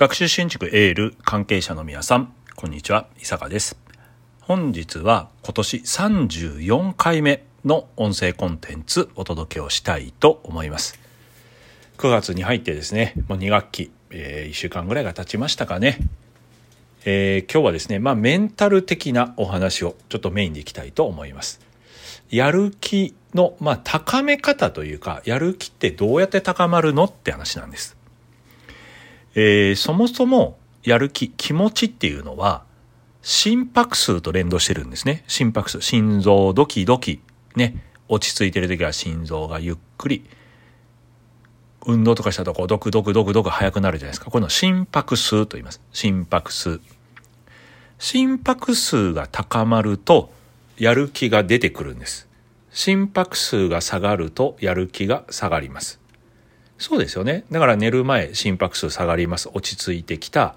学習新築エール関係者の皆さん、こんにちは、伊坂です。本日は今年34回目の音声コンテンツお届けをしたいと思います。9月に入ってですね、もう2学期、えー1週間ぐらいが経ちましたかね。えー今日はですね、まあメンタル的なお話をちょっとメインでいきたいと思います。やる気の、まあ高め方というか、やる気ってどうやって高まるのって話なんです。えーそもそもやる気、気持ちっていうのは、心拍数と連動してるんですね。心拍数、心臓ドキドキ、ね、落ち着いてる時は心臓がゆっくり、運動とかしたとこうドクドクドクドク速くなるじゃないですか。この心拍数と言います。心拍数。心拍数が高まると、やる気が出てくるんです。心拍数が下がると、やる気が下がります。そうですよね。だから寝る前、心拍数下がります。落ち着いてきた。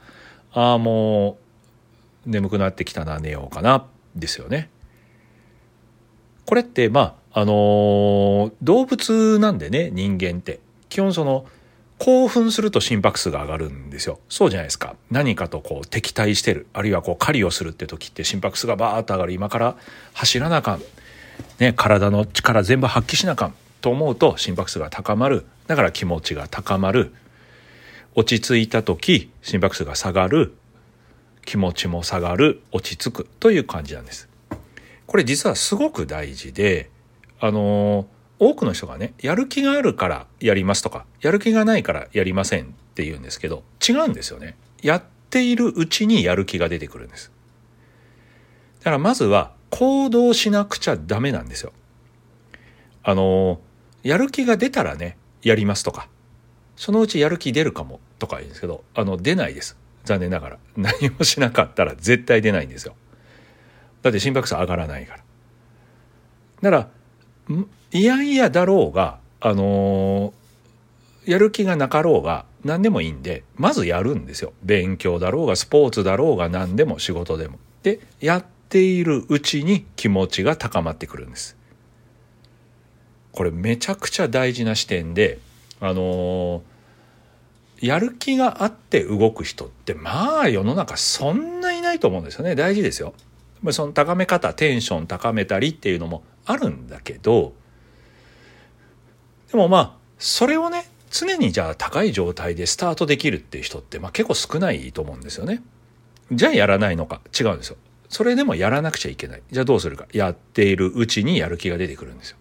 ああ、もう、眠くなってきたな、寝ようかな、ですよね。これって、まあ、あのー動物なんでね、人間って。基本その、興奮すると心拍数が上がるんですよ。そうじゃないですか。何かとこう敵対してる。あるいはこう狩りをするって時って心拍数がバーッと上がる。今から走らなあかん。ね、体の力全部発揮しなあかん。と思うと心拍数が高まる。だから気持ちが高まる。落ち着いた時、心拍数が下がる。気持ちも下がる。落ち着く。という感じなんです。これ実はすごく大事で、あの多くの人がね、やる気があるからやりますとか、やる気がないからやりませんって言うんですけど、違うんですよね。やっているうちにやる気が出てくるんです。だからまずは行動しなくちゃダメなんですよ。あのやる気が出たらね、やりますとか、そのうちやる気出るかもとか言うんですけど、あの、出ないです。残念ながら。何もしなかったら絶対出ないんですよ。だって心拍数上がらないから。だから、んいやいやだろうが、あのーやる気がなかろうが何でもいいんで、まずやるんですよ。勉強だろうが、スポーツだろうが何でも仕事でも。で、やっているうちに気持ちが高まってくるんです。これめちゃくちゃ大事な視点で、あのーやる気があって動く人ってまあ世の中そんないないと思うんですよね。大事ですよ。その高め方、テンション高めたりっていうのもあるんだけど、でもまあ、それをね、常にじゃあ高い状態でスタートできるっていう人ってまあ結構少ないと思うんですよね。じゃあやらないのか違うんですよ。それでもやらなくちゃいけない。じゃあどうするか。やっているうちにやる気が出てくるんですよ。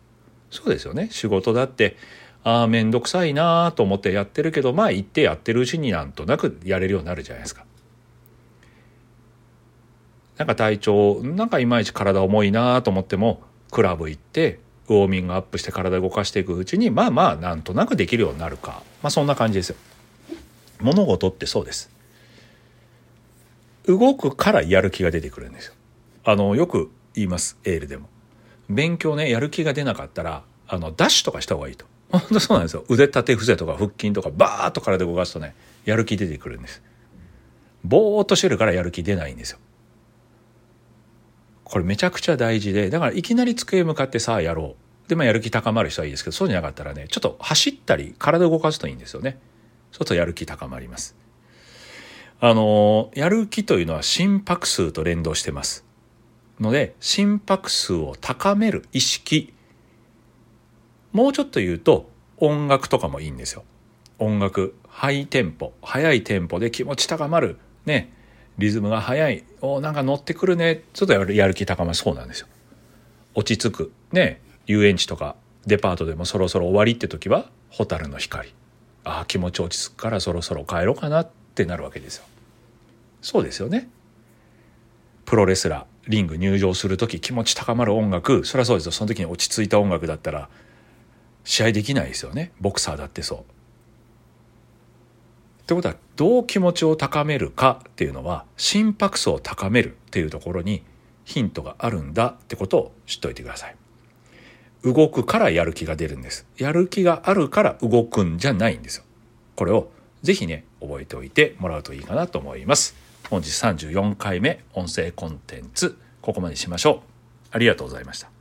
そうですよね。仕事だって、ああ、めんどくさいなと思ってやってるけど、まあ行ってやってるうちになんとなくやれるようになるじゃないですか。なんか体調、なんかいまいち体重いなと思っても、クラブ行って、ウォーミングアップして体動かしていくうちに、まあまあ、なんとなくできるようになるか。まあそんな感じですよ。物事ってそうです。動くからやる気が出てくるんですよ。あの、よく言います、エールでも。勉強ね、やる気が出なかったら、あの、ダッシュとかした方がいいと。本当そうなんですよ。腕立て伏せとか腹筋とかバーッと体動かすとね、やる気出てくるんです。ぼーっとしてるからやる気出ないんですよ。これめちゃくちゃ大事で、だからいきなり机向かってさあやろう。で、まあやる気高まる人はいいですけど、そうじゃなかったらね、ちょっと走ったり体動かすといいんですよね。そうするとやる気高まります。あのやる気というのは心拍数と連動してます。ので、心拍数を高める意識。もうちょっと言うと、音楽とかもいいんですよ。音楽、ハイテンポ、速いテンポで気持ち高まる。ね。リズムが速い。おなんか乗ってくるね。ちょっとやる気高まる。そうなんですよ。落ち着く。ね。遊園地とかデパートでもそろそろ終わりって時は、ホタルの光。ああ、気持ち落ち着くからそろそろ帰ろうかなってなるわけですよ。そうですよね。プロレスラー、リング入場する時気持ち高まる音楽、そりゃそうですよ。その時に落ち着いた音楽だったら、試合できないですよね。ボクサーだってそう。ってことはどう気持ちを高めるかっていうのは心拍数を高めるっていうところにヒントがあるんだってことを知っておいてください。動くからやる気が出るんです。やる気があるから動くんじゃないんですよ。これをぜひね、覚えておいてもらうといいかなと思います。本日34回目音声コンテンツ、ここまでしましょう。ありがとうございました。